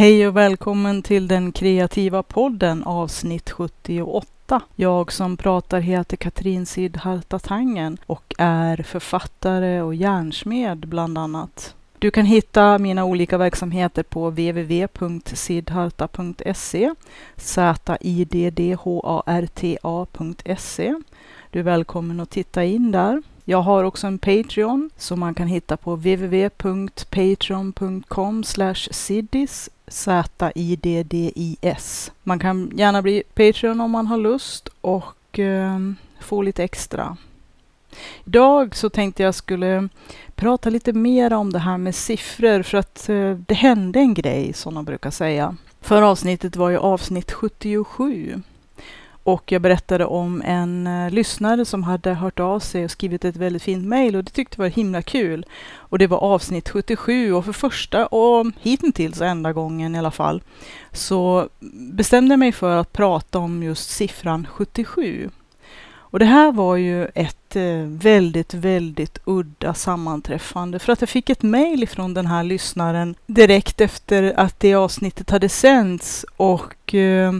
Hej och välkommen till den kreativa podden avsnitt 78. Jag som pratar heter Katrin Sidharta Tangen och är författare och järnsmed bland annat. Du kan hitta mina olika verksamheter på www.sidharta.se z-i-d-d-h-a-r-t-a.se Du är välkommen att titta in där. Jag har också en Patreon som man kan hitta på www.patreon.com siddis Z-I-D-D-I-S. Man kan gärna bli Patreon om man har lust och eh, få lite extra. Idag så tänkte jag skulle prata lite mer om det här med siffror för att eh, det hände en grej som de brukar säga. Förra avsnittet var ju avsnitt 77 och jag berättade om en uh, lyssnare som hade hört av sig och skrivit ett väldigt fint mejl och det tyckte jag var himla kul. Och det var avsnitt 77 och för första och hittills enda gången i alla fall så bestämde jag mig för att prata om just siffran 77. Och det här var ju ett eh, väldigt, väldigt udda sammanträffande för att jag fick ett mejl ifrån den här lyssnaren direkt efter att det avsnittet hade sänts och eh,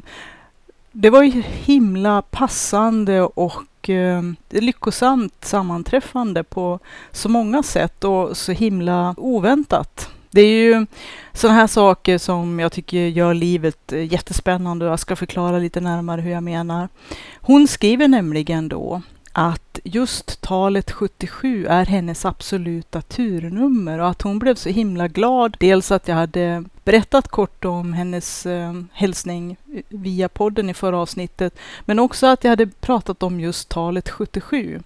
det var ju himla passande och eh, lyckosamt sammanträffande på så många sätt och så himla oväntat. Det är ju sådana här saker som jag tycker gör livet eh, jättespännande och jag ska förklara lite närmare hur jag menar. Hon skriver nämligen då att just talet 77 är hennes absoluta turnummer och att hon blev så himla glad. Dels att jag hade berättat kort om hennes eh, hälsning via podden i förra avsnittet, men också att jag hade pratat om just talet 77.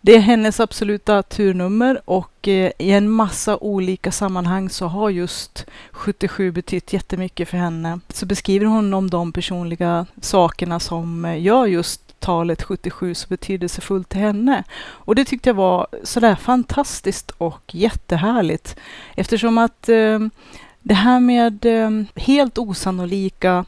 Det är hennes absoluta turnummer och eh, i en massa olika sammanhang så har just 77 betytt jättemycket för henne. Så beskriver hon om de personliga sakerna som eh, gör just talet 77 så betydelsefullt till henne. Och det tyckte jag var sådär fantastiskt och jättehärligt eftersom att eh, det här med eh, helt osannolika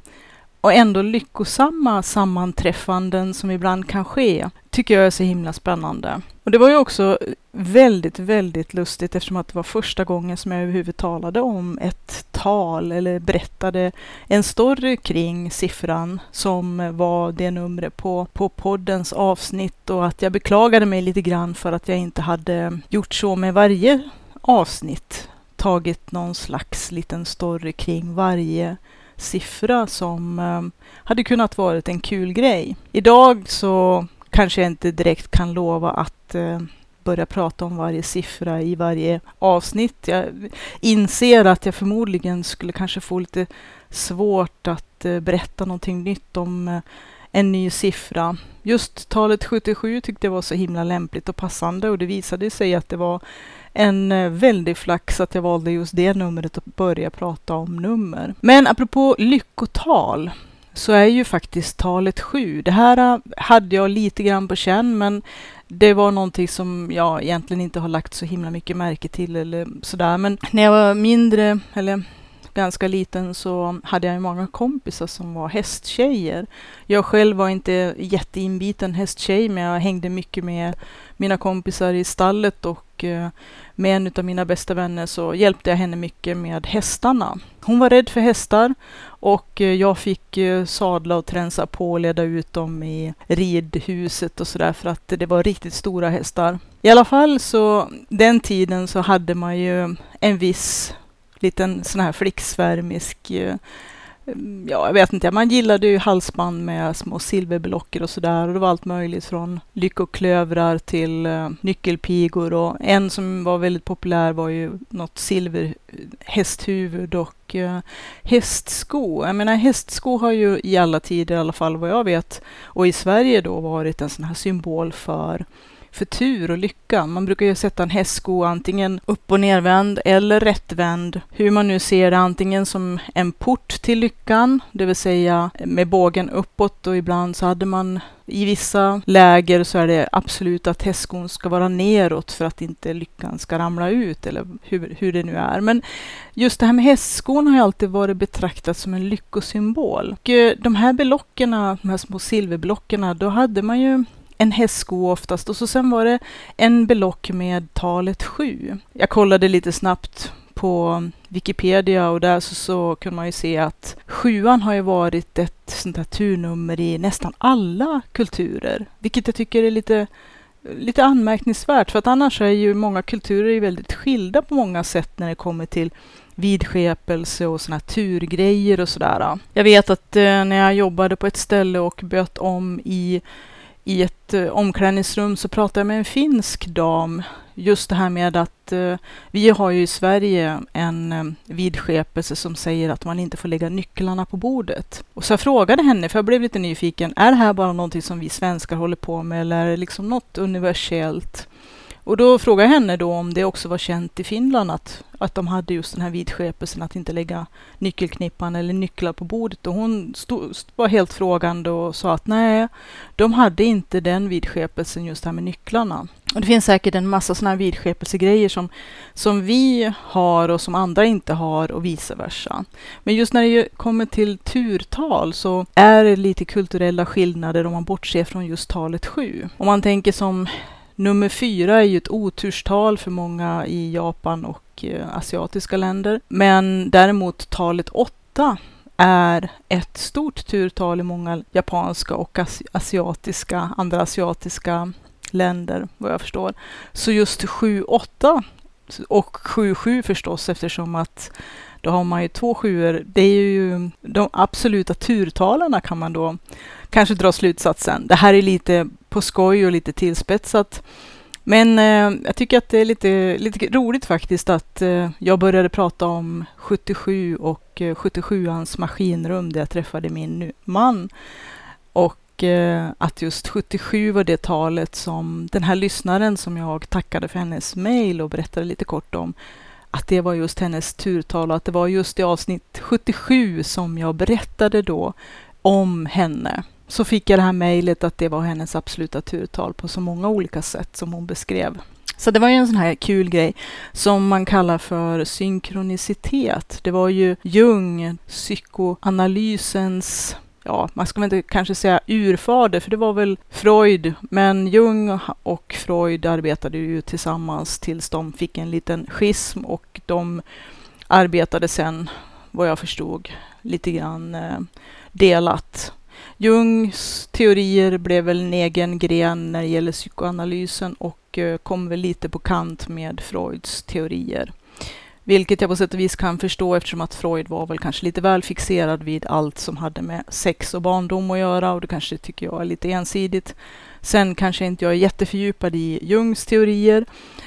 och ändå lyckosamma sammanträffanden som ibland kan ske, tycker jag är så himla spännande. Och det var ju också väldigt, väldigt lustigt eftersom att det var första gången som jag överhuvudtaget talade om ett tal eller berättade en story kring siffran som var det numret på, på poddens avsnitt och att jag beklagade mig lite grann för att jag inte hade gjort så med varje avsnitt tagit någon slags liten story kring varje siffra som ehm, hade kunnat varit en kul grej. Idag så kanske jag inte direkt kan lova att ehm, börja prata om varje siffra i varje avsnitt. Jag inser att jag förmodligen skulle kanske få lite svårt att eh, berätta någonting nytt om eh, en ny siffra. Just talet 77 tyckte jag var så himla lämpligt och passande och det visade sig att det var en eh, väldig flax att jag valde just det numret att börja prata om nummer. Men apropå lyckotal så är ju faktiskt talet 7. Det här eh, hade jag lite grann på känn, men det var någonting som jag egentligen inte har lagt så himla mycket märke till eller sådär. Men när jag var mindre, eller ganska liten så hade jag många kompisar som var hästtjejer. Jag själv var inte jätteinbiten hästtjej, men jag hängde mycket med mina kompisar i stallet och eh, med en av mina bästa vänner så hjälpte jag henne mycket med hästarna. Hon var rädd för hästar och eh, jag fick eh, sadla och tränsa på och leda ut dem i ridhuset och sådär för att det var riktigt stora hästar. I alla fall så den tiden så hade man ju en viss liten sån här flicksvärmisk eh, ja, jag vet inte, man gillade ju halsband med små silverblocker och sådär. Och det var allt möjligt från lyckoklövrar till uh, nyckelpigor. Och en som var väldigt populär var ju något silverhästhuvud eh, och uh, hästsko. Jag menar hästsko har ju i alla tider, i alla fall vad jag vet, och i Sverige då varit en sån här symbol för för tur och lycka. Man brukar ju sätta en hästsko antingen upp och nervänd eller rättvänd. Hur man nu ser det, antingen som en port till lyckan, det vill säga med bågen uppåt och ibland så hade man i vissa läger så är det absolut att hästskon ska vara neråt för att inte lyckan ska ramla ut eller hur, hur det nu är. Men just det här med hästskon har ju alltid varit betraktat som en lyckosymbol. Och eh, de här belockerna, de här små silverblockerna, då hade man ju en hästsko oftast och så sen var det en belock med talet sju. Jag kollade lite snabbt på Wikipedia och där så, så kunde man ju se att sjuan har ju varit ett sånt här turnummer i nästan alla kulturer, vilket jag tycker är lite lite anmärkningsvärt för att annars är ju många kulturer väldigt skilda på många sätt när det kommer till vidskepelse och såna här turgrejer och sådär. Jag vet att eh, när jag jobbade på ett ställe och böt om i, i ett eh, omklädningsrum så pratade jag med en finsk dam just det här med att eh, vi har ju i Sverige en eh, vidskepelse som säger att man inte får lägga nycklarna på bordet. Och så jag frågade henne, för jag blev lite nyfiken, är det här bara någonting som vi svenskar håller på med eller är det liksom något universellt? Och då frågade jag henne då om det också var känt i Finland att, att de hade just den här vidskepelsen att inte lägga nyckelknippan eller nycklar på bordet. Och hon stod, var helt frågande och sa att nej, de hade inte den vidskepelsen just här med nycklarna. Och det finns säkert en massa sådana här vidskepelsegrejer som, som vi har och som andra inte har och vice versa. Men just när det kommer till turtal så är det lite kulturella skillnader om man bortser från just talet sju. Om man tänker som Nummer fyra är ju ett oturstal för många i Japan och eh, asiatiska länder. Men däremot talet åtta är ett stort turtal i många japanska och asiatiska, andra asiatiska länder, vad jag förstår. Så just 7-8 och 7-7 förstås, eftersom att då har man ju två sjuor. Det är ju de absoluta turtalarna kan man då kanske dra slutsatsen. Det här är lite på skoj och lite tillspetsat. Men eh, jag tycker att det är lite, lite roligt faktiskt att eh, jag började prata om 77 och eh, 77ans maskinrum där jag träffade min man. Och eh, att just 77 var det talet som den här lyssnaren som jag tackade för hennes mail och berättade lite kort om att det var just hennes turtal och att det var just i avsnitt 77 som jag berättade då om henne så fick jag det här mejlet att det var hennes absoluta turtal på så många olika sätt som hon beskrev. Så det var ju en sån här kul grej som man kallar för synkronicitet. Det var ju Jung, psykoanalysens ja, man ska väl inte kanske säga urfader, för det var väl Freud. Men Jung och Freud arbetade ju tillsammans tills de fick en liten schism och de arbetade sen, vad jag förstod, lite grann eh, delat. Jungs teorier blev väl en egen gren när det gäller psykoanalysen och eh, kom väl lite på kant med Freuds teorier. Vilket jag på sätt och vis kan förstå eftersom att Freud var väl kanske lite väl fixerad vid allt som hade med sex och barndom att göra och det kanske tycker jag är lite ensidigt. Sen kanske inte jag är jättefördjupad i Jungs teorier.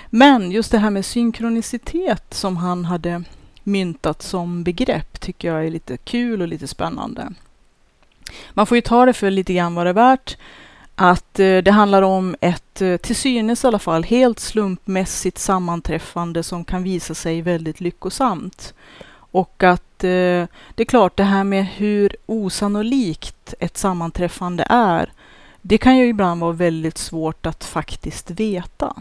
Men just det här med synkronicitet som han hade myntat som begrepp tycker jag är lite kul och lite spännande. Man får ju ta det för lite grann vad det är värt. Att eh, det handlar om ett, eh, till synes i alla fall, helt slumpmässigt sammanträffande som kan visa sig väldigt lyckosamt. Och att eh, det är klart, det här med hur osannolikt ett sammanträffande är, det kan ju ibland vara väldigt svårt att faktiskt veta.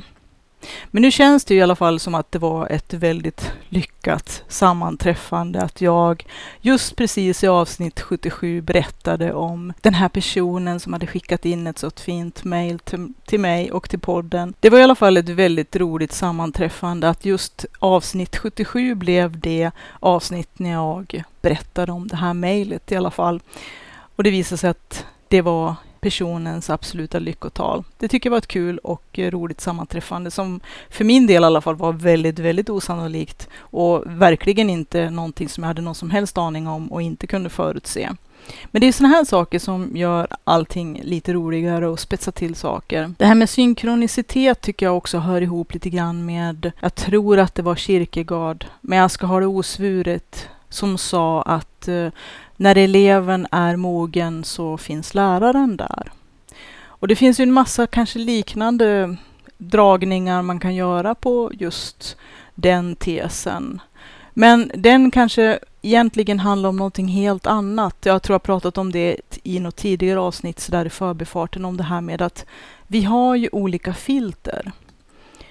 Men nu känns det i alla fall som att det var ett väldigt lyckat sammanträffande. Att jag just precis i avsnitt 77 berättade om den här personen som hade skickat in ett så fint mail till, till mig och till podden. Det var i alla fall ett väldigt roligt sammanträffande att just avsnitt 77 blev det avsnitt när jag berättade om det här mejlet i alla fall. Och det visade sig att det var personens absoluta lyckotal. Det tycker jag var ett kul och roligt sammanträffande som för min del i alla fall var väldigt, väldigt osannolikt och verkligen inte någonting som jag hade någon som helst aning om och inte kunde förutse. Men det är sådana här saker som gör allting lite roligare och spetsar till saker. Det här med synkronicitet tycker jag också hör ihop lite grann med, jag tror att det var Kierkegaard, men jag ska ha det osvuret, som sa att eh, när eleven är mogen så finns läraren där. Och det finns ju en massa kanske liknande dragningar man kan göra på just den tesen. Men den kanske egentligen handlar om någonting helt annat. Jag tror jag pratat om det i något tidigare avsnitt så där i förbifarten om det här med att vi har ju olika filter.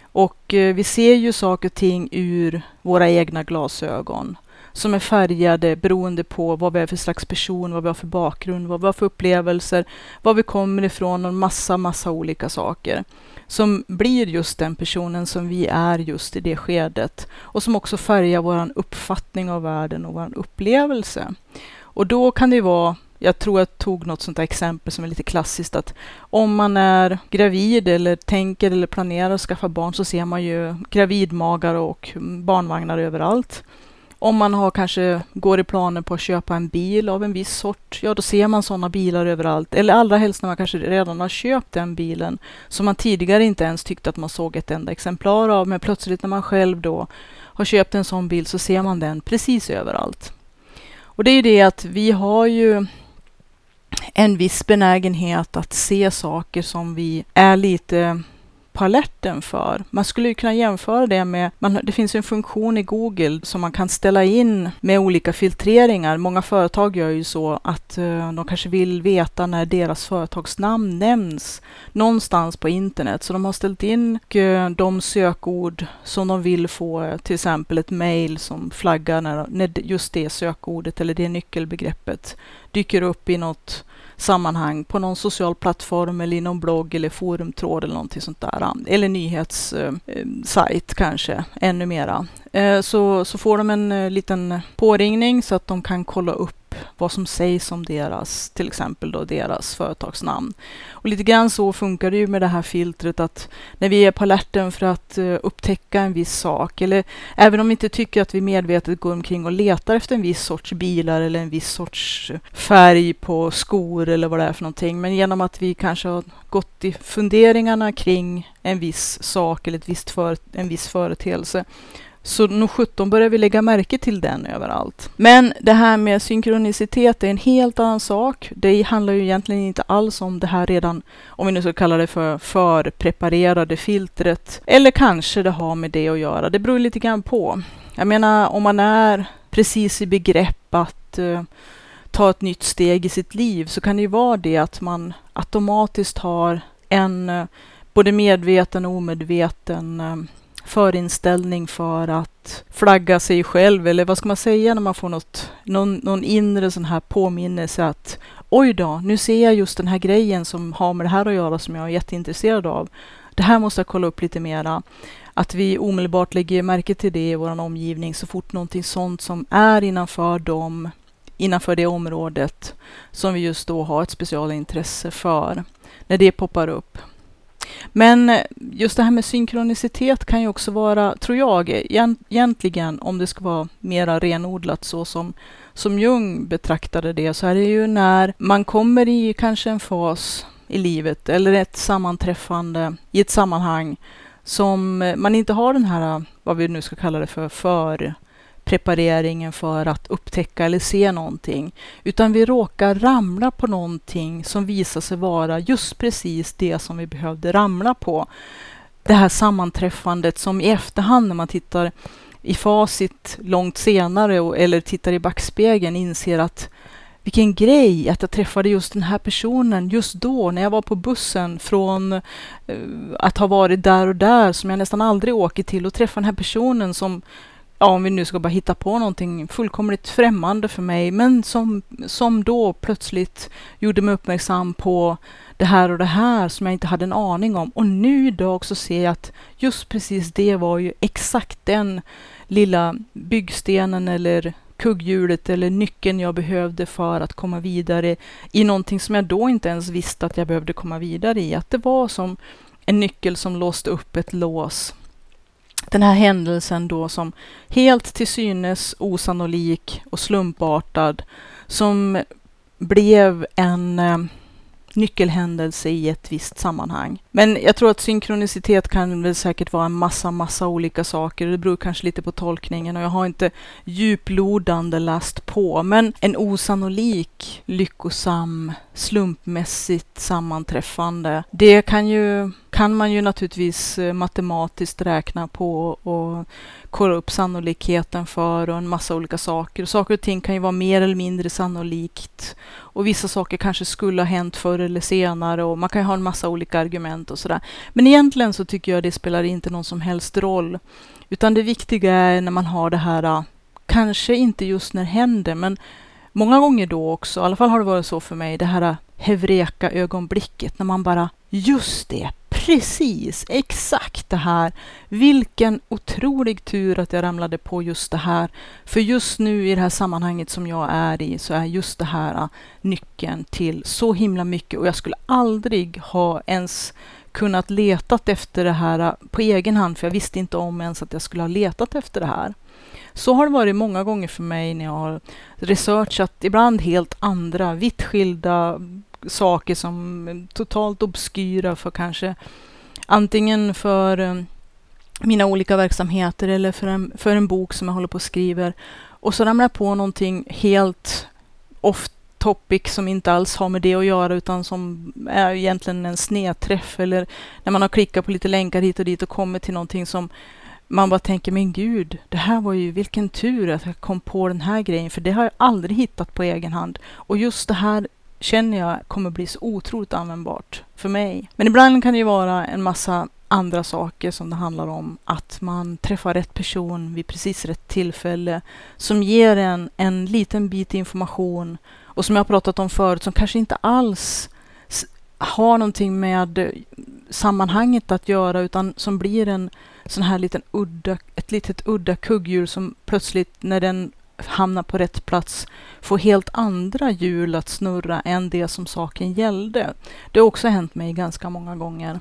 Och eh, vi ser ju saker och ting ur våra egna glasögon som är färgade beroende på vad vi är för slags person, vad vi har för bakgrund, vad vi har för upplevelser, var vi kommer ifrån och massa, massa olika saker. som blir just den personen som vi är just i det skedet och som också färgar vår uppfattning av världen och vår upplevelse. Och då kan det vara jag tror jag tog något sånt exempel som är lite klassiskt att om man är gravid eller tänker eller planerar att skaffa barn så ser man ju gravidmagar och barnvagnar överallt. Om man har kanske går i planer på att köpa en bil av en viss sort, ja då ser man sådana bilar överallt. Eller allra helst när man kanske redan har köpt den bilen som man tidigare inte ens tyckte att man såg ett enda exemplar av. Men plötsligt när man själv då har köpt en sån bil så ser man den precis överallt. Och det är ju det att vi har ju en viss benägenhet att se saker som vi är lite på alerten för. Man skulle ju kunna jämföra det med, man, det finns en funktion i Google som man kan ställa in med olika filtreringar. Många företag gör ju så att uh, de kanske vill veta när deras företagsnamn nämns någonstans på internet. Så de har ställt in uh, de sökord som de vill få, eh, till exempel ett mail som flaggar när, när just det sökordet eller det nyckelbegreppet dyker upp i något sammanhang på någon social plattform eller i någon blogg eller forumtråd eller någonting sånt där. Eller nyhetssajt eh, eh, kanske, ännu mera. Eh, så, så får de en liten påringning så att de kan kolla upp vad som sägs om deras, till exempel då deras företagsnamn. Och lite grann så funkar det ju med det här filtret att när vi är på alerten för att eh, upptäcka en viss sak, eller även om vi inte tycker att vi medvetet går omkring och letar efter en viss sorts bilar eller en viss sorts färg på skor eller vad det är för någonting, men genom att vi kanske har gått i funderingarna kring en viss sak eller ett visst för, en viss företeelse så nog 17 börjar vi lägga märke till den överallt. Men det här med synkronicitet är en helt annan sak. Det handlar ju egentligen inte alls om det här redan, om vi nu ska kalla det för förpreparerade filtret. Eller kanske det har med det att göra. Det beror lite grann på. Jag menar om man är precis i begrepp att uh, ta ett nytt steg i sitt liv så kan det ju vara det att man automatiskt har en uh, både medveten och omedveten uh, förinställning för att flagga sig själv, eller vad ska man säga när man får något, någon, någon inre sån här påminnelse att oj då, nu ser jag just den här grejen som har med det här att göra som jag är jätteintresserad av. Det här måste jag kolla upp lite mera. Att vi omedelbart lägger märke till det i vår omgivning så fort någonting sånt som är innanför dem, innanför det området som vi just då har ett specialintresse för. När det poppar upp men eh, just det här med synkronicitet kan ju också vara, tror jag, egentligen om det ska vara mera renodlat så som, som Jung betraktade det, så är det ju när man kommer i kanske en fas i livet eller ett sammanträffande i ett sammanhang som eh, man inte har den här, vad vi nu ska kalla det för, för prepareringen för att upptäcka eller se någonting, utan vi råkar ramla på någonting som visar sig vara just precis det som vi behövde ramla på. Det här sammanträffandet som i efterhand när man tittar i facit långt senare eller tittar i backspegeln inser att vilken grej att jag träffade just den här personen just då när jag var på bussen från eh, att ha varit där och där som jag nästan aldrig åker till och träffa den här personen som ja, om vi nu ska bara hitta på någonting fullkomligt främmande för mig, men som, som då plötsligt gjorde mig uppmärksam på det här och det här som jag inte hade en aning om. Och nu idag så ser jag att just precis det var ju exakt den lilla byggstenen eller kugghjulet eller nyckeln jag behövde för att komma vidare i någonting som jag då inte ens visste att jag behövde komma vidare i. Att det var som en nyckel som låste upp ett lås den här händelsen då som helt till synes osannolik och slumpartad som blev en eh, nyckelhändelse i ett visst sammanhang. Men jag tror att synkronicitet kan väl säkert vara en massa, massa olika saker. Det beror kanske lite på tolkningen och jag har inte djuplodande läst på. Men en osannolik, lyckosam, slumpmässigt sammanträffande. Det kan ju kan man ju naturligtvis eh, matematiskt räkna på och kolla upp sannolikheten för och en massa olika saker. Saker och ting kan ju vara mer eller mindre sannolikt och vissa saker kanske skulle ha hänt förr eller senare och man kan ju ha en massa olika argument och sådär. Men egentligen så tycker jag det spelar inte någon som helst roll, utan det viktiga är när man har det här, eh, kanske inte just när det händer, men många gånger då också, i alla fall har det varit så för mig, det här eh, hevreka ögonblicket när man bara, just det, precis, exakt det här. Vilken otrolig tur att jag ramlade på just det här. För just nu i det här sammanhanget som jag är i så är just det här äh, nyckeln till så himla mycket och jag skulle aldrig ha ens kunnat letat efter det här äh, på egen hand för jag visste inte om ens att jag skulle ha letat efter det här. Så har det varit många gånger för mig när jag har researchat ibland helt andra vitt skilda saker som är totalt obskyra för kanske antingen för eh, mina olika verksamheter eller för en, för en bok som jag håller på och skriver. Och så ramlar jag på någonting helt off topic som inte alls har med det att göra utan som är egentligen en snedträff eller när man har klickat på lite länkar hit och dit och kommit till någonting som man bara tänker, men gud, det här var ju vilken tur att jag kom på den här grejen, för det har jag aldrig hittat på egen hand. Och just det här känner jag kommer bli så otroligt användbart för mig. Men ibland kan det ju vara en massa andra saker som det handlar om. Att man träffar rätt person vid precis rätt tillfälle som ger en en liten bit information och som jag pratat om förut som kanske inte alls har någonting med sammanhanget att göra utan som blir en sån här liten udda, ett litet udda kugghjul som plötsligt när den hamna på rätt plats få helt andra hjul att snurra än det som saken gällde. Det har också hänt mig ganska många gånger.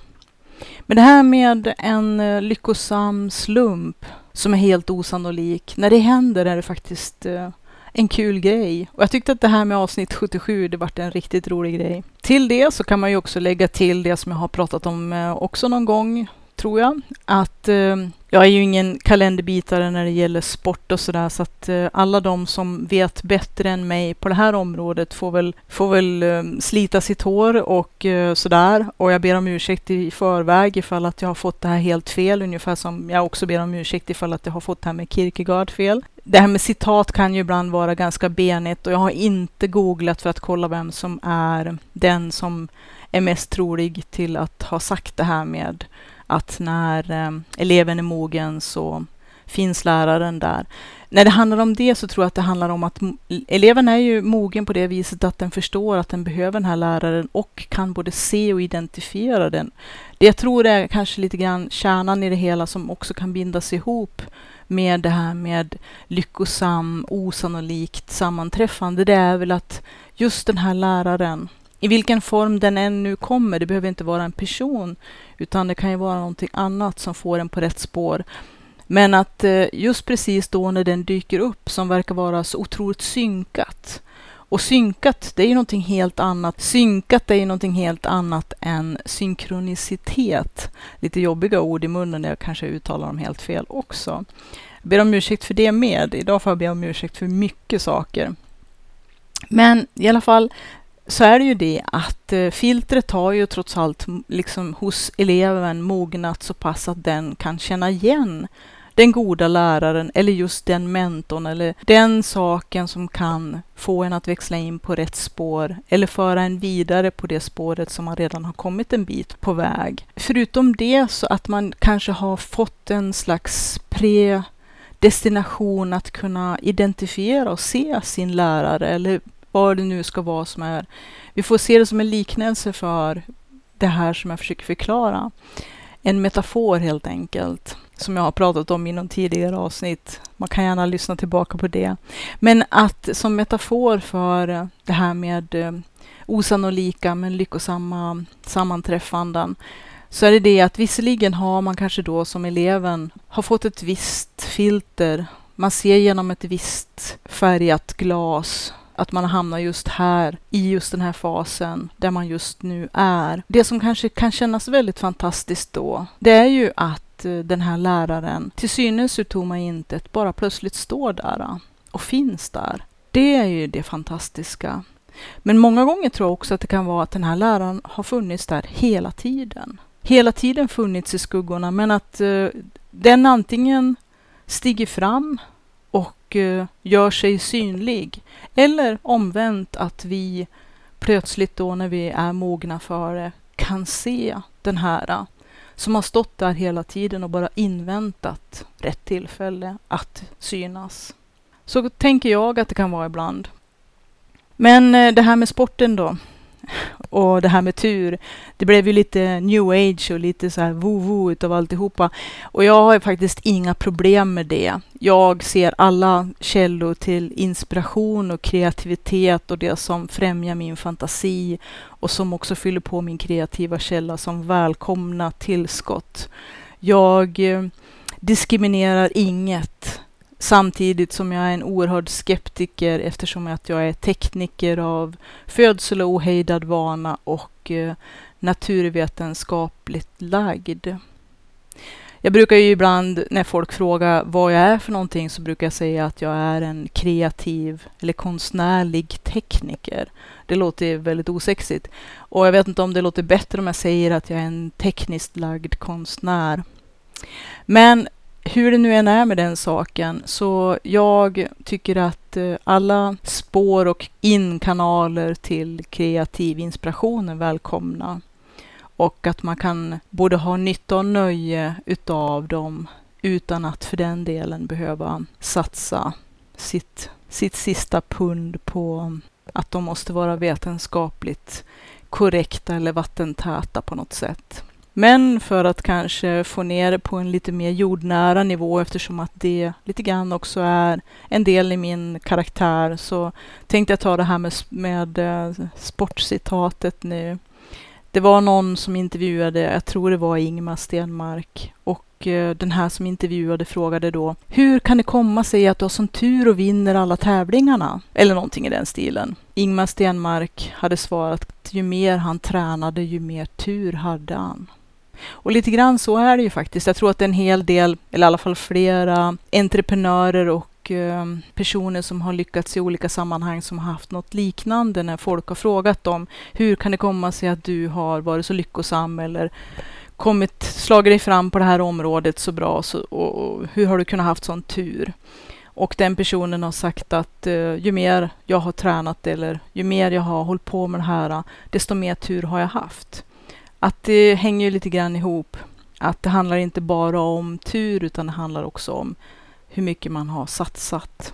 Men det här med en eh, lyckosam slump som är helt osannolik, när det händer är det faktiskt eh, en kul grej. Och jag tyckte att det här med avsnitt 77, det vart en riktigt rolig grej. Till det så kan man ju också lägga till det som jag har pratat om eh, också någon gång, tror jag. Att eh, jag är ju ingen kalenderbitare när det gäller sport och sådär, så att eh, alla de som vet bättre än mig på det här området får väl, får väl eh, slita sitt hår och eh, sådär. Och jag ber om ursäkt i förväg ifall att jag har fått det här helt fel, ungefär som jag också ber om ursäkt ifall att jag har fått det här med Kierkegaard fel. Det här med citat kan ju ibland vara ganska benigt och jag har inte googlat för att kolla vem som är den som är mest trolig till att ha sagt det här med att när eh, eleven är mogen så finns läraren där. När det handlar om det så tror jag att det handlar om att eleven är ju mogen på det viset att den förstår att den behöver den här läraren och kan både se och identifiera den. Det jag tror är kanske lite grann kärnan i det hela som också kan bindas ihop med det här med lyckosam, osannolikt sammanträffande. Det är väl att just den här läraren i vilken form den än nu kommer, det behöver inte vara en person, utan det kan ju vara någonting annat som får en på rätt spår. Men att eh, just precis då när den dyker upp som verkar vara så otroligt synkat. Och synkat, det är ju någonting helt annat. Synkat är ju någonting helt annat än synkronicitet. Lite jobbiga ord i munnen jag kanske uttalar dem helt fel också. Jag ber om ursäkt för det med. Idag får jag be om ursäkt för mycket saker. Men i alla fall, så är det ju det att eh, filtret har ju trots allt liksom hos eleven mognat så pass att den kan känna igen den goda läraren eller just den mentorn eller den saken som kan få en att växla in på rätt spår eller föra en vidare på det spåret som man redan har kommit en bit på väg. Förutom det så att man kanske har fått en slags predestination att kunna identifiera och se sin lärare eller vad det nu ska vara som är. Vi får se det som en liknelse för det här som jag försöker förklara. En metafor helt enkelt, som jag har pratat om i någon tidigare avsnitt. Man kan gärna lyssna tillbaka på det. Men att som metafor för det här med eh, osannolika men lyckosamma sammanträffanden så är det det att visserligen har man kanske då som eleven har fått ett visst filter. Man ser genom ett visst färgat glas att man hamnar just här, i just den här fasen där man just nu är. Det som kanske kan kännas väldigt fantastiskt då, det är ju att eh, den här läraren till synes ur tomma intet bara plötsligt står där eh, och finns där. Det är ju det fantastiska. Men många gånger tror jag också att det kan vara att den här läraren har funnits där hela tiden. Hela tiden funnits i skuggorna, men att eh, den antingen stiger fram och eh, gör sig synlig. Eller omvänt att vi plötsligt då när vi är mogna för det kan se den här eh, som har stått där hela tiden och bara inväntat rätt tillfälle att synas. Så tänker jag att det kan vara ibland. Men eh, det här med sporten då och det här med tur. Det blev ju lite new age och lite så här vovo utav alltihopa. Och jag har faktiskt inga problem med det. Jag ser alla källor till inspiration och kreativitet och det som främjar min fantasi och som också fyller på min kreativa källa som välkomna tillskott. Jag eh, diskriminerar inget Samtidigt som jag är en oerhörd skeptiker eftersom att jag är tekniker av födsel och ohejdad vana och eh, naturvetenskapligt lagd. Jag brukar ju ibland när folk frågar vad jag är för någonting så brukar jag säga att jag är en kreativ eller konstnärlig tekniker. Det låter väldigt osexigt och jag vet inte om det låter bättre om jag säger att jag är en tekniskt lagd konstnär. Men hur det nu än är med den saken, så jag tycker att eh, alla spår och inkanaler till kreativ inspiration är välkomna. Och att man kan både ha nytta och nöje utav dem utan att för den delen behöva satsa sitt, sitt sista pund på att de måste vara vetenskapligt korrekta eller vattentäta på något sätt. Men för att kanske få ner det på en lite mer jordnära nivå eftersom att det lite grann också är en del i min karaktär så tänkte jag ta det här med, med eh, sportcitatet nu. Det var någon som intervjuade, jag tror det var Ingmar Stenmark, och eh, den här som intervjuade frågade då Hur kan det komma sig att du har sån tur och vinner alla tävlingarna? Eller någonting i den stilen. Ingmar Stenmark hade svarat att ju mer han tränade, ju mer tur hade han. Och lite grann så är det ju faktiskt. Jag tror att en hel del, eller i alla fall flera entreprenörer och ehm, personer som har lyckats i olika sammanhang som har haft något liknande när folk har frågat dem hur kan det komma sig att du har varit så lyckosam eller kommit, slagit dig fram på det här området så bra så, och, och hur har du kunnat haft sån tur? Och den personen har sagt att uh, ju mer jag har tränat eller ju mer jag har hållit på med det här, desto mer tur har jag haft att det hänger lite grann ihop. Att det handlar inte bara om tur utan det handlar också om hur mycket man har satsat.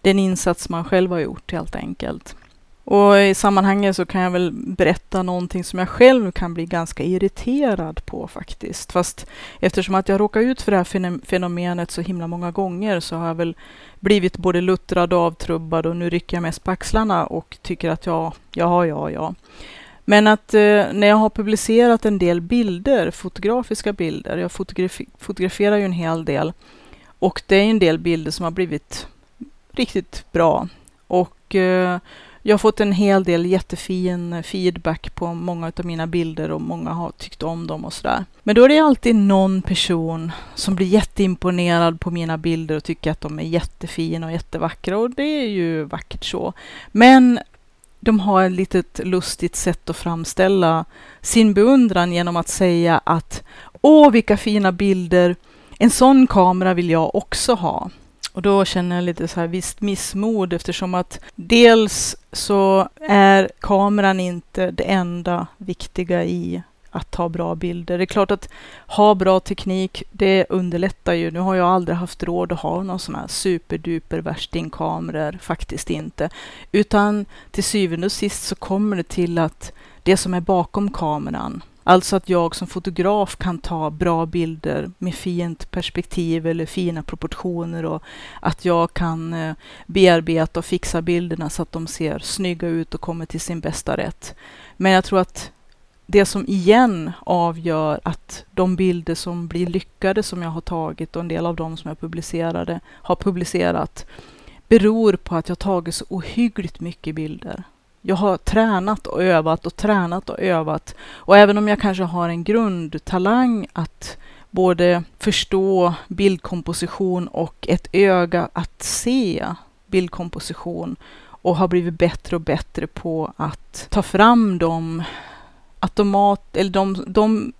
Den insats man själv har gjort helt enkelt. Och i sammanhanget så kan jag väl berätta någonting som jag själv kan bli ganska irriterad på faktiskt. Fast eftersom att jag råkar ut för det här fenomenet så himla många gånger så har jag väl blivit både luttrad och avtrubbad och nu rycker jag mest på axlarna och tycker att ja, ja, ja, ja. Men att eh, när jag har publicerat en del bilder, fotografiska bilder, jag fotografi fotograferar ju en hel del, och det är en del bilder som har blivit riktigt bra. Och eh, jag har fått en hel del jättefin feedback på många av mina bilder och många har tyckt om dem och sådär. Men då är det alltid någon person som blir jätteimponerad på mina bilder och tycker att de är jättefina och jättevackra och det är ju vackert så. Men de har ett litet lustigt sätt att framställa sin beundran genom att säga att åh, vilka fina bilder! En sån kamera vill jag också ha. Och då känner jag lite så här visst missmod eftersom att dels så är kameran inte det enda viktiga i att ta bra bilder. Det är klart att ha bra teknik, det underlättar ju. Nu har jag aldrig haft råd att ha någon sån här superduper värstingkameror, faktiskt inte. Utan till syvende och sist så kommer det till att det som är bakom kameran, alltså att jag som fotograf kan ta bra bilder med fint perspektiv eller fina proportioner och att jag kan eh, bearbeta och fixa bilderna så att de ser snygga ut och kommer till sin bästa rätt. Men jag tror att det som igen avgör att de bilder som blir lyckade som jag har tagit och en del av dem som jag publicerade, har publicerat beror på att jag tagit så ohyggligt mycket bilder. Jag har tränat och övat och tränat och övat. Och även om jag kanske har en grundtalang att både förstå bildkomposition och ett öga att se bildkomposition och har blivit bättre och bättre på att ta fram de automat, eller de, de,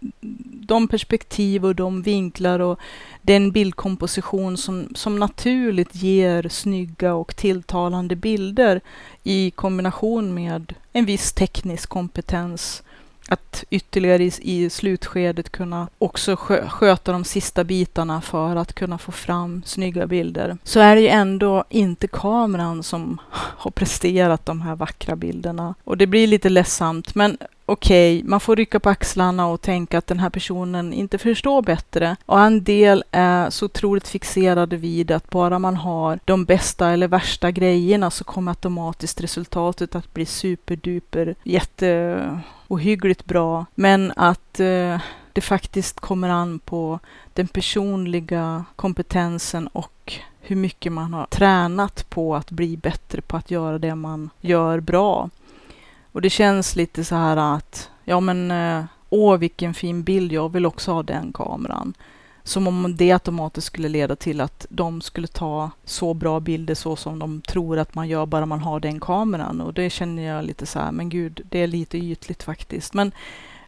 de perspektiv och de vinklar och den bildkomposition som, som naturligt ger snygga och tilltalande bilder i kombination med en viss teknisk kompetens att ytterligare i, i slutskedet kunna också skö, sköta de sista bitarna för att kunna få fram snygga bilder. Så är det ju ändå inte kameran som har presterat de här vackra bilderna. Och det blir lite ledsamt, men okej, okay, man får rycka på axlarna och tänka att den här personen inte förstår bättre. Och en del är så otroligt fixerade vid att bara man har de bästa eller värsta grejerna så kommer automatiskt resultatet att bli superduper jätte Ohyggligt bra. Men att eh, det faktiskt kommer an på den personliga kompetensen och hur mycket man har tränat på att bli bättre på att göra det man gör bra. Och det känns lite så här att, ja men, eh, åh vilken fin bild, jag vill också ha den kameran. Som om det automatiskt skulle leda till att de skulle ta så bra bilder så som de tror att man gör bara man har den kameran. Och det känner jag lite så här, men gud, det är lite ytligt faktiskt. Men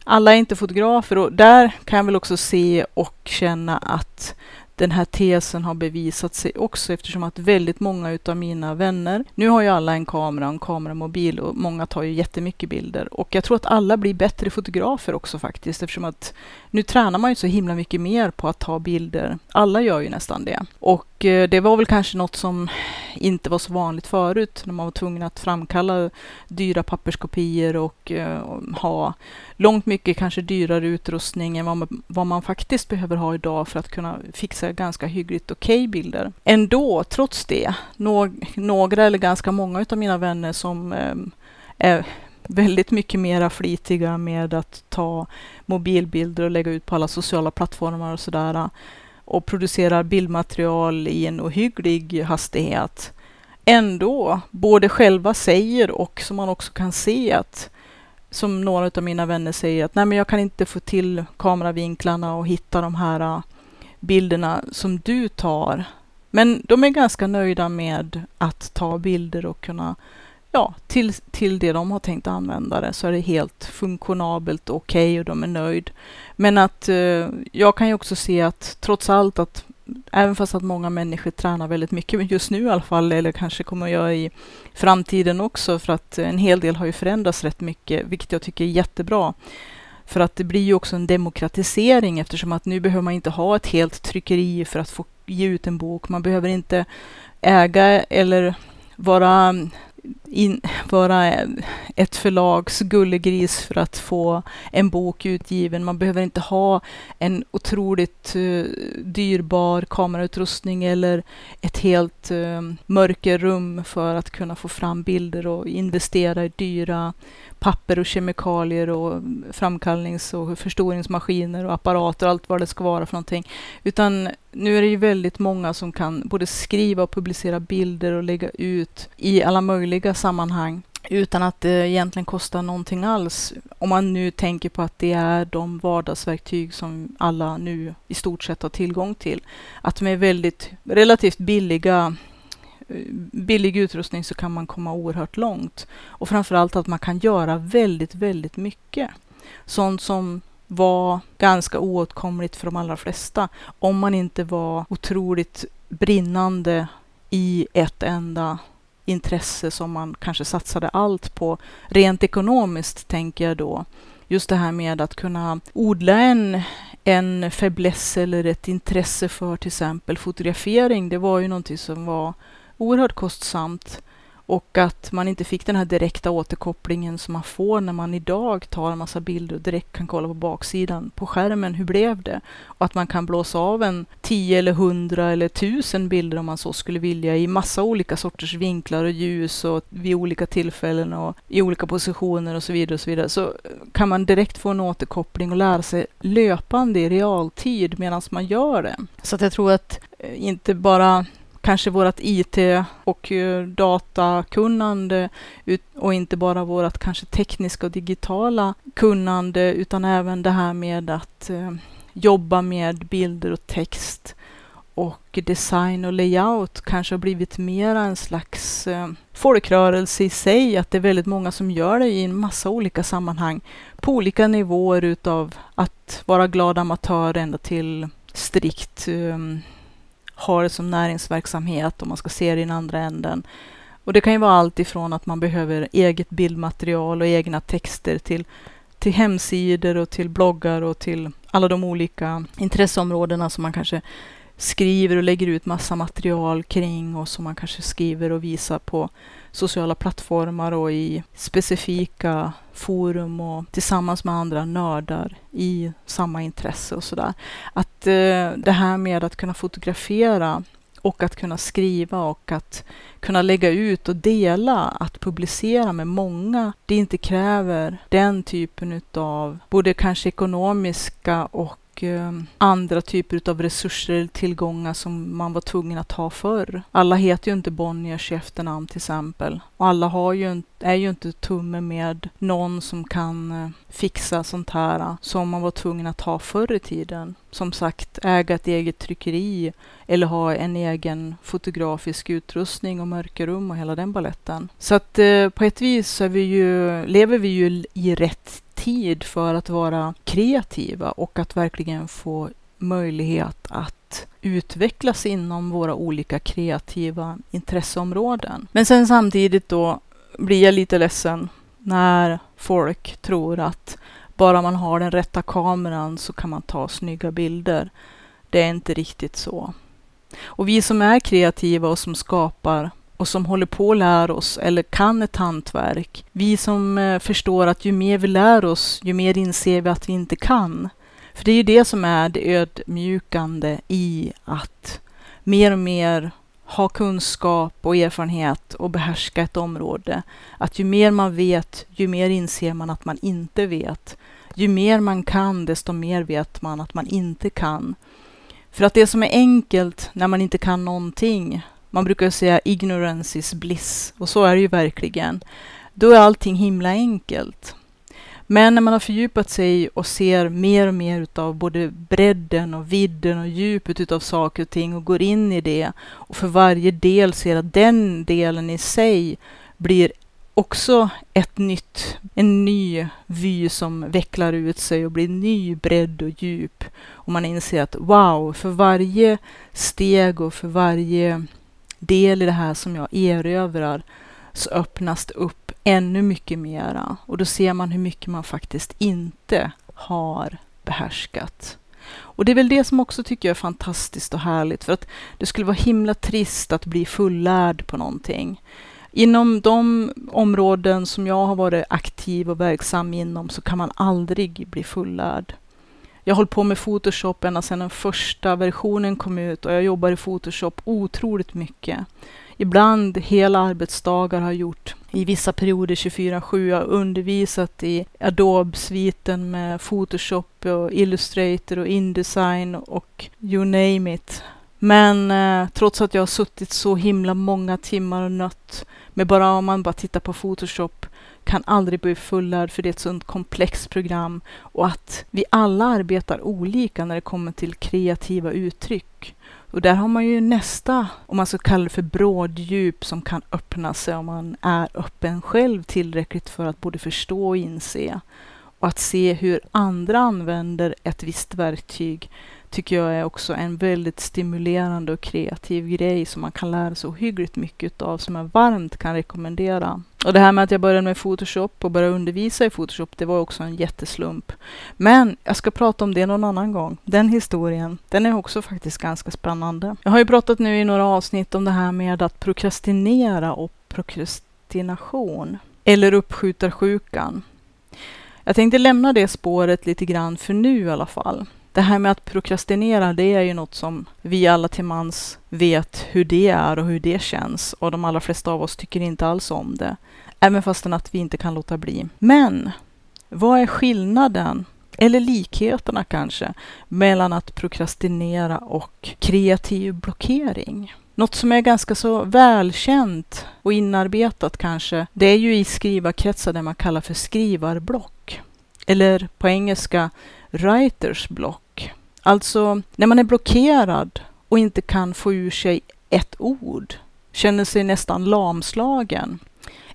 alla är inte fotografer och där kan jag väl också se och känna att den här tesen har bevisat sig också eftersom att väldigt många utav mina vänner, nu har ju alla en kamera och en kameramobil och många tar ju jättemycket bilder och jag tror att alla blir bättre fotografer också faktiskt eftersom att nu tränar man ju så himla mycket mer på att ta bilder. Alla gör ju nästan det och eh, det var väl kanske något som inte var så vanligt förut när man var tvungen att framkalla dyra papperskopior eh, och, ha långt mycket kanske dyrare utrustning än vad man, vad man faktiskt behöver ha idag för att kunna fixa Alltså, ganska hyggligt okej okay bilder. Ändå, trots det, några eller ganska många av mina vänner som ehm, är väldigt mycket mera flitiga med att ta mobilbilder och lägga ut på alla sociala plattformar och sådär och producerar bildmaterial i en ohygglig hastighet ändå både själva säger och som man också kan se att som några av mina vänner säger att nej men jag kan inte få till kameravinklarna och hitta de här bilderna som du tar. Men de är ganska nöjda med att ta bilder och kunna ja, till, till det de har tänkt använda det så är det helt funktionabelt och okej okay och de är nöjd. Men att eh, jag kan ju också se att trots allt att även fast att många människor tränar väldigt mycket, just nu i alla fall, eller kanske kommer att göra i framtiden också, för att en hel del har ju förändrats rätt mycket, vilket jag tycker är jättebra. För att det blir ju också en demokratisering eftersom att nu behöver man inte ha ett helt tryckeri för att få ge ut en bok. Man behöver inte äga eller vara in, vara ett förlags gullegris för att få en bok utgiven. Man behöver inte ha en otroligt uh, dyrbar kamerautrustning eller ett helt uh, mörkerrum för att kunna få fram bilder och investera i dyra papper och kemikalier och framkallnings och förstoringsmaskiner och apparater och allt vad det ska vara för någonting. Utan nu är det ju väldigt många som kan både skriva och publicera bilder och lägga ut i alla möjliga sammanhang utan att det egentligen kostar någonting alls. Om man nu tänker på att det är de vardagsverktyg som alla nu i stort sett har tillgång till. Att de är väldigt relativt billiga billig utrustning så kan man komma oerhört långt. Och framförallt att man kan göra väldigt, väldigt mycket. Sånt som var ganska oåtkomligt för de allra flesta om man inte var otroligt brinnande i ett enda intresse som man kanske satsade allt på. Rent ekonomiskt tänker jag då. Just det här med att kunna odla en, en fäbless eller ett intresse för till exempel fotografering. Det var ju någonting som var oerhört kostsamt och att man inte fick den här direkta återkopplingen som man får när man idag tar en massa bilder och direkt kan kolla på baksidan på skärmen. Hur blev det? Och att man kan blåsa av en 10 eller 100 eller 1000 bilder om man så skulle vilja i massa olika sorters vinklar och ljus och vid olika tillfällen och i olika positioner och så vidare och så vidare. Så eh, kan man direkt få en återkoppling och lära sig löpande i realtid medan man gör det. Så att jag tror att eh, inte bara kanske vårt IT och eh, datakunnande och inte bara vårt kanske tekniska och digitala kunnande utan även det här med att eh, jobba med bilder och text och design och layout kanske har blivit mera en slags eh, folkrörelse i sig, att det är väldigt många som gör det i en massa olika sammanhang på olika nivåer utav att vara glad amatör ända till strikt um, har det som näringsverksamhet om man ska se det i den andra änden. Och det kan ju vara allt ifrån att man behöver eget bildmaterial och egna texter till till hemsidor och till bloggar och till alla de olika intresseområdena som man kanske skriver och lägger ut massa material kring och som man kanske skriver och visar på sociala plattformar och i specifika forum och tillsammans med andra nördar i samma intresse och sådär. Att eh, det här med att kunna fotografera och att kunna skriva och att kunna lägga ut och dela, att publicera med många, det inte kräver den typen av både kanske ekonomiska och och eh, andra typer av resurser eller tillgångar som man var tvungen att ha förr. Alla heter ju inte Bonniers i efternamn till exempel. Och alla har ju, är ju inte tumme med någon som kan eh, fixa sånt här eh, som man var tvungen att ha förr i tiden. Som sagt, äga ett eget tryckeri eller ha en egen fotografisk utrustning och mörkerrum och hela den balletten. Så att eh, på ett vis så vi ju, lever vi ju i rätt tid för att vara kreativa och att verkligen få möjlighet att utvecklas inom våra olika kreativa intresseområden. Men sen samtidigt då blir jag lite ledsen när folk tror att bara man har den rätta kameran så kan man ta snygga bilder. Det är inte riktigt så. Och vi som är kreativa och som skapar och som håller på att lära oss eller kan ett hantverk. Vi som eh, förstår att ju mer vi lär oss, ju mer inser vi att vi inte kan. För det är ju det som är det ödmjukande i att mer och mer ha kunskap och erfarenhet och behärska ett område. Att ju mer man vet, ju mer inser man att man inte vet. Ju mer man kan, desto mer vet man att man inte kan. För att det som är enkelt när man inte kan någonting, man brukar säga ignorance is bliss och så är det ju verkligen. Då är allting himla enkelt. Men när man har fördjupat sig och ser mer och mer utav både bredden och vidden och djupet utav saker och ting och går in i det och för varje del ser att den delen i sig blir också ett nytt, en ny vy som vecklar ut sig och blir ny bredd och djup. Och man inser att wow, för varje steg och för varje del i det här som jag erövrar så öppnas det upp ännu mycket mera och då ser man hur mycket man faktiskt inte har behärskat. Och det är väl det som också tycker jag är fantastiskt och härligt för att det skulle vara himla trist att bli fullärd på någonting. Inom de områden som jag har varit aktiv och verksam inom så kan man aldrig bli fullärd. Jag har hållit på med Photoshop ända sedan den första versionen kom ut och jag jobbar i Photoshop otroligt mycket. Ibland hela arbetsdagar har jag gjort. I vissa perioder 24-7. Jag har undervisat i Adobe-sviten med Photoshop och Illustrator och Indesign och you name it. Men eh, trots att jag har suttit så himla många timmar och nött med bara om man bara tittar på Photoshop kan aldrig bli fullärd för det är ett sånt komplext program och att vi alla arbetar olika när det kommer till kreativa uttryck. Och där har man ju nästa, om man ska kalla det för bråddjup, som kan öppna sig om man är öppen själv tillräckligt för att både förstå och inse. Och att se hur andra använder ett visst verktyg tycker jag är också en väldigt stimulerande och kreativ grej som man kan lära sig ohyggligt mycket av, som jag varmt kan rekommendera. Och det här med att jag började med Photoshop och började undervisa i Photoshop, det var också en jätteslump. Men jag ska prata om det någon annan gång. Den historien, den är också faktiskt ganska spännande. Jag har ju pratat nu i några avsnitt om det här med att prokrastinera och prokrastination. Eller uppskjutarsjukan. Jag tänkte lämna det spåret lite grann för nu i alla fall. Det här med att prokrastinera, det är ju något som vi alla till mans vet hur det är och hur det känns. Och de allra flesta av oss tycker inte alls om det. Även fastän att vi inte kan låta bli. Men vad är skillnaden, eller likheterna kanske, mellan att prokrastinera och kreativ blockering? Något som är ganska så välkänt och inarbetat kanske, det är ju i skrivarkretsar det man kallar för skrivarblock. Eller på engelska writers block. Alltså när man är blockerad och inte kan få ur sig ett ord, känner sig nästan lamslagen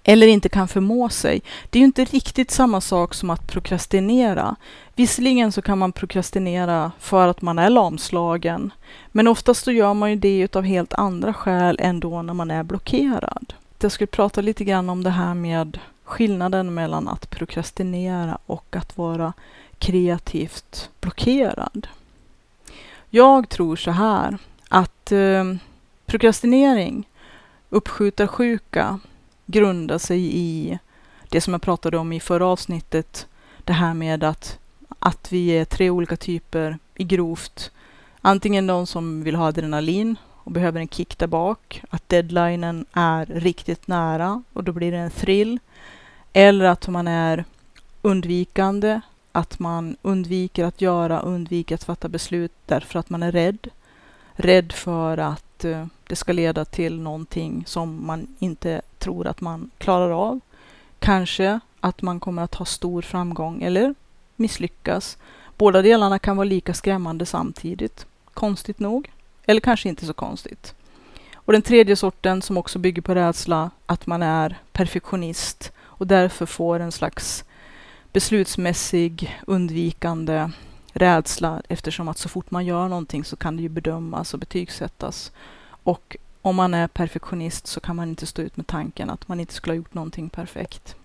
eller inte kan förmå sig. Det är ju inte riktigt samma sak som att prokrastinera. Visserligen så kan man prokrastinera för att man är lamslagen, men oftast så gör man ju det av helt andra skäl än då när man är blockerad. Jag skulle prata lite grann om det här med skillnaden mellan att prokrastinera och att vara kreativt blockerad. Jag tror så här att eh, prokrastinering, uppskjutarsjuka, grundar sig i det som jag pratade om i förra avsnittet. Det här med att, att vi är tre olika typer i grovt. Antingen de som vill ha adrenalin och behöver en kick där bak. Att deadlinen är riktigt nära och då blir det en thrill. Eller att man är undvikande, att man undviker att göra, undviker att fatta beslut därför att man är rädd. Rädd för att eh, det ska leda till någonting som man inte tror att man klarar av. Kanske att man kommer att ha stor framgång eller misslyckas. Båda delarna kan vara lika skrämmande samtidigt, konstigt nog. Eller kanske inte så konstigt. Och den tredje sorten som också bygger på rädsla, att man är perfektionist och därför får en slags beslutsmässig undvikande rädsla eftersom att så fort man gör någonting så kan det ju bedömas och betygsättas. Och om man är perfektionist så kan man inte stå ut med tanken att man inte skulle ha gjort någonting perfekt.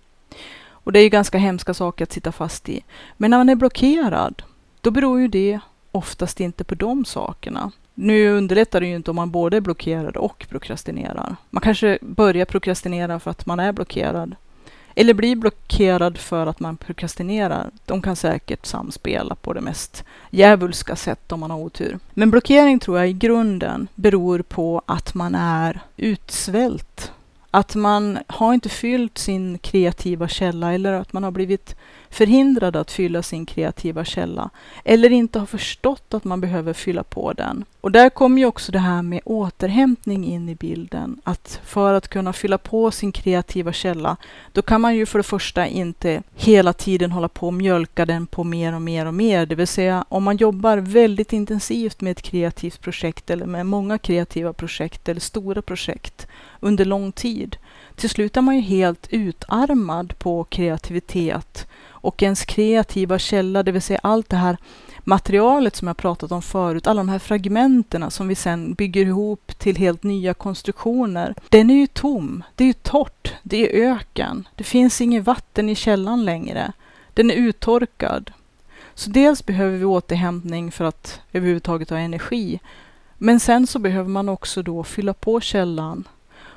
Och det är ju ganska hemska saker att sitta fast i. Men när man är blockerad, då beror ju det oftast inte på de sakerna. Nu underlättar det ju inte om man både är blockerad och prokrastinerar. Man kanske börjar prokrastinera för att man är blockerad. Eller blir blockerad för att man prokrastinerar. De kan säkert samspela på det mest djävulska sätt om man har otur. Men blockering tror jag i grunden beror på att man är utsvält. Att man har inte fyllt sin kreativa källa eller att man har blivit förhindrad att fylla sin kreativa källa eller inte har förstått att man behöver fylla på den. Och där kommer ju också det här med återhämtning in i bilden. Att för att kunna fylla på sin kreativa källa, då kan man ju för det första inte hela tiden hålla på och mjölka den på mer och mer och mer. Det vill säga om man jobbar väldigt intensivt med ett kreativt projekt eller med många kreativa projekt eller stora projekt under lång tid. Till slut är man ju helt utarmad på kreativitet och ens kreativa källa, det vill säga allt det här materialet som jag pratat om förut, alla de här fragmenterna som vi sen bygger ihop till helt nya konstruktioner. Den är ju tom, det är ju torrt, det är öken. Det finns inget vatten i källan längre. Den är uttorkad. Så dels behöver vi återhämtning för att överhuvudtaget ha energi. Men sen så behöver man också då fylla på källan.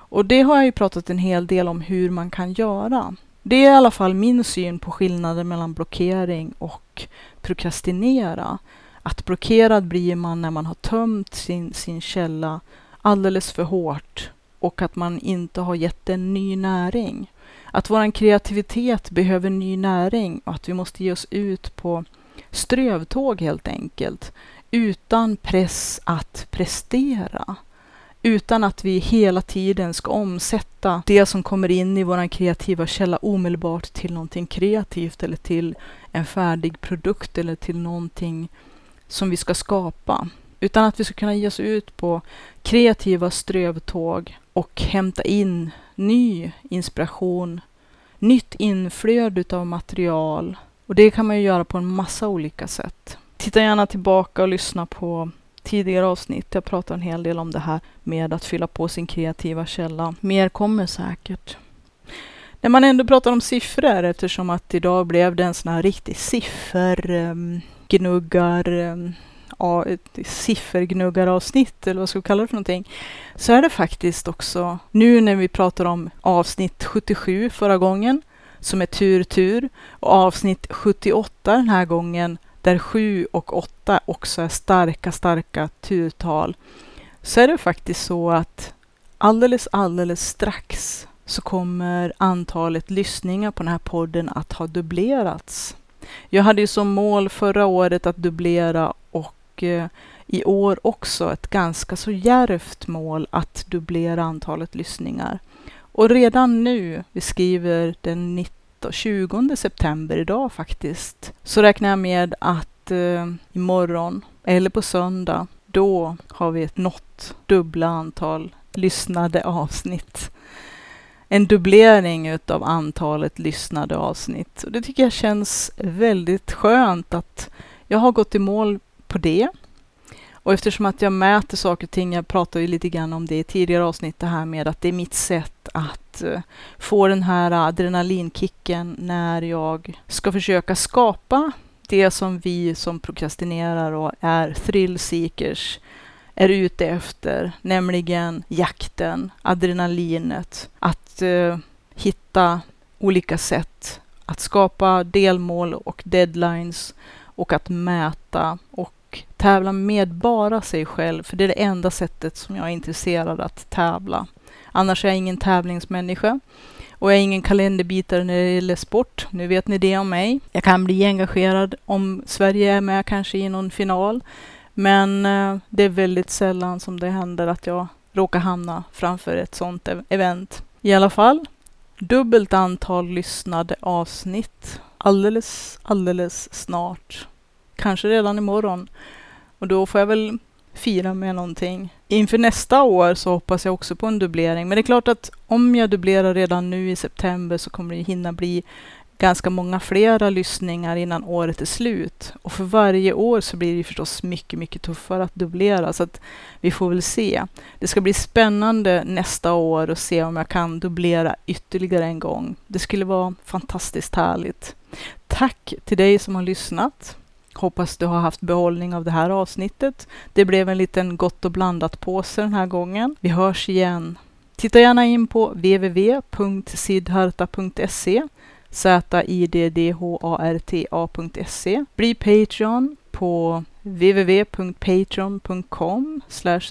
Och det har jag ju pratat en hel del om hur man kan göra. Det är i alla fall min syn på skillnaden mellan blockering och prokrastinera. Att blockerad blir man när man har tömt sin, sin källa alldeles för hårt och att man inte har gett den ny näring. Att vår kreativitet behöver ny näring och att vi måste ge oss ut på strövtåg helt enkelt utan press att prestera utan att vi hela tiden ska omsätta det som kommer in i vår kreativa källa omedelbart till någonting kreativt eller till en färdig produkt eller till någonting som vi ska skapa. Utan att vi ska kunna ge oss ut på kreativa strövtåg och hämta in ny inspiration, nytt inflöde av material. Och det kan man ju göra på en massa olika sätt. Titta gärna tillbaka och lyssna på tidigare avsnitt. Jag pratar en hel del om det här med att fylla på sin kreativa källa. Mer kommer säkert. När man ändå pratar om siffror, eftersom att idag blev det en sån här riktig ehm, ehm, siffergnuggar, um, ja, siffergnuggaravsnitt eller vad ska vi kalla det för någonting, så är det faktiskt också nu när vi pratar om avsnitt 77 förra gången, som är tur tur, och avsnitt 78 den här gången, där 7 och 8 också är starka, starka turtal, så är det faktiskt så att alldeles, alldeles strax så kommer antalet lyssningar på den här podden att ha dubblerats. Jag hade ju som mål förra året att dubblera och eh, i år också ett ganska så djärvt mål att dubblera antalet lyssningar. Och redan nu, vi skriver den 19 20 september idag faktiskt, så räknar jag med att eh, imorgon eller på söndag, då har vi nått dubbla antal lyssnade avsnitt. En dubblering utav antalet lyssnade avsnitt. Och det tycker jag känns väldigt skönt att jag har gått i mål på det. Och eftersom att jag mäter saker och ting, jag pratade ju lite grann om det i tidigare avsnitt, det här med att det är mitt sätt att eh, få den här adrenalinkicken när jag ska försöka skapa det som vi som prokrastinerar och är thrill seekers är ute efter, nämligen jakten, adrenalinet, att eh, hitta olika sätt att skapa delmål och deadlines och att mäta och tävla med bara sig själv, för det är det enda sättet som jag är intresserad att tävla. Annars är jag ingen tävlingsmänniska och jag är ingen kalenderbitare när det gäller sport. Nu vet ni det om mig. Jag kan bli engagerad om Sverige är med kanske i någon final, men eh, det är väldigt sällan som det händer att jag råkar hamna framför ett sådant e-, event. I alla fall, dubbelt antal lyssnade avsnitt alldeles, alldeles snart. Kanske redan imorgon. Och då får jag väl fira med någonting. Inför nästa år så hoppas jag också på en dubblering. Men det är klart att om jag dubblerar redan nu i september så kommer det hinna bli ganska många flera lyssningar innan året är slut. Och för varje år så blir det förstås mycket, mycket tuffare att dubblera. Så att vi får väl se. Det ska bli spännande nästa år och se om jag kan dubblera ytterligare en gång. Det skulle vara fantastiskt härligt. Tack till dig som har lyssnat. Hoppas du har haft behållning av det här avsnittet. Det blev en liten gott och blandat påse den här gången. Vi hörs igen. Titta gärna in på www.sidharta.se ziddharta.se. Bli Patreon på www.patreon.com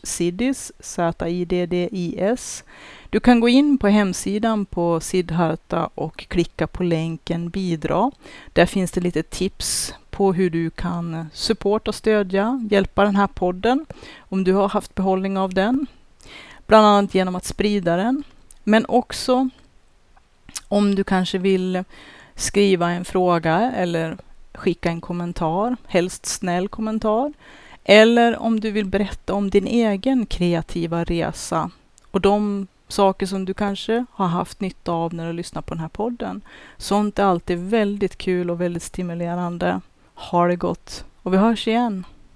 siddis, z-i-d-d-i-s. Du kan gå in på hemsidan på Siddharta och klicka på länken bidra. Där finns det lite tips på hur du kan supporta, stödja, hjälpa den här podden om du har haft behållning av den. Bland annat genom att sprida den, men också om du kanske vill skriva en fråga eller skicka en kommentar, helst snäll kommentar. Eller om du vill berätta om din egen kreativa resa och de saker som du kanske har haft nytta av när du lyssnar på den här podden. Sånt är alltid väldigt kul och väldigt stimulerande. Ha det gott och vi hörs igen.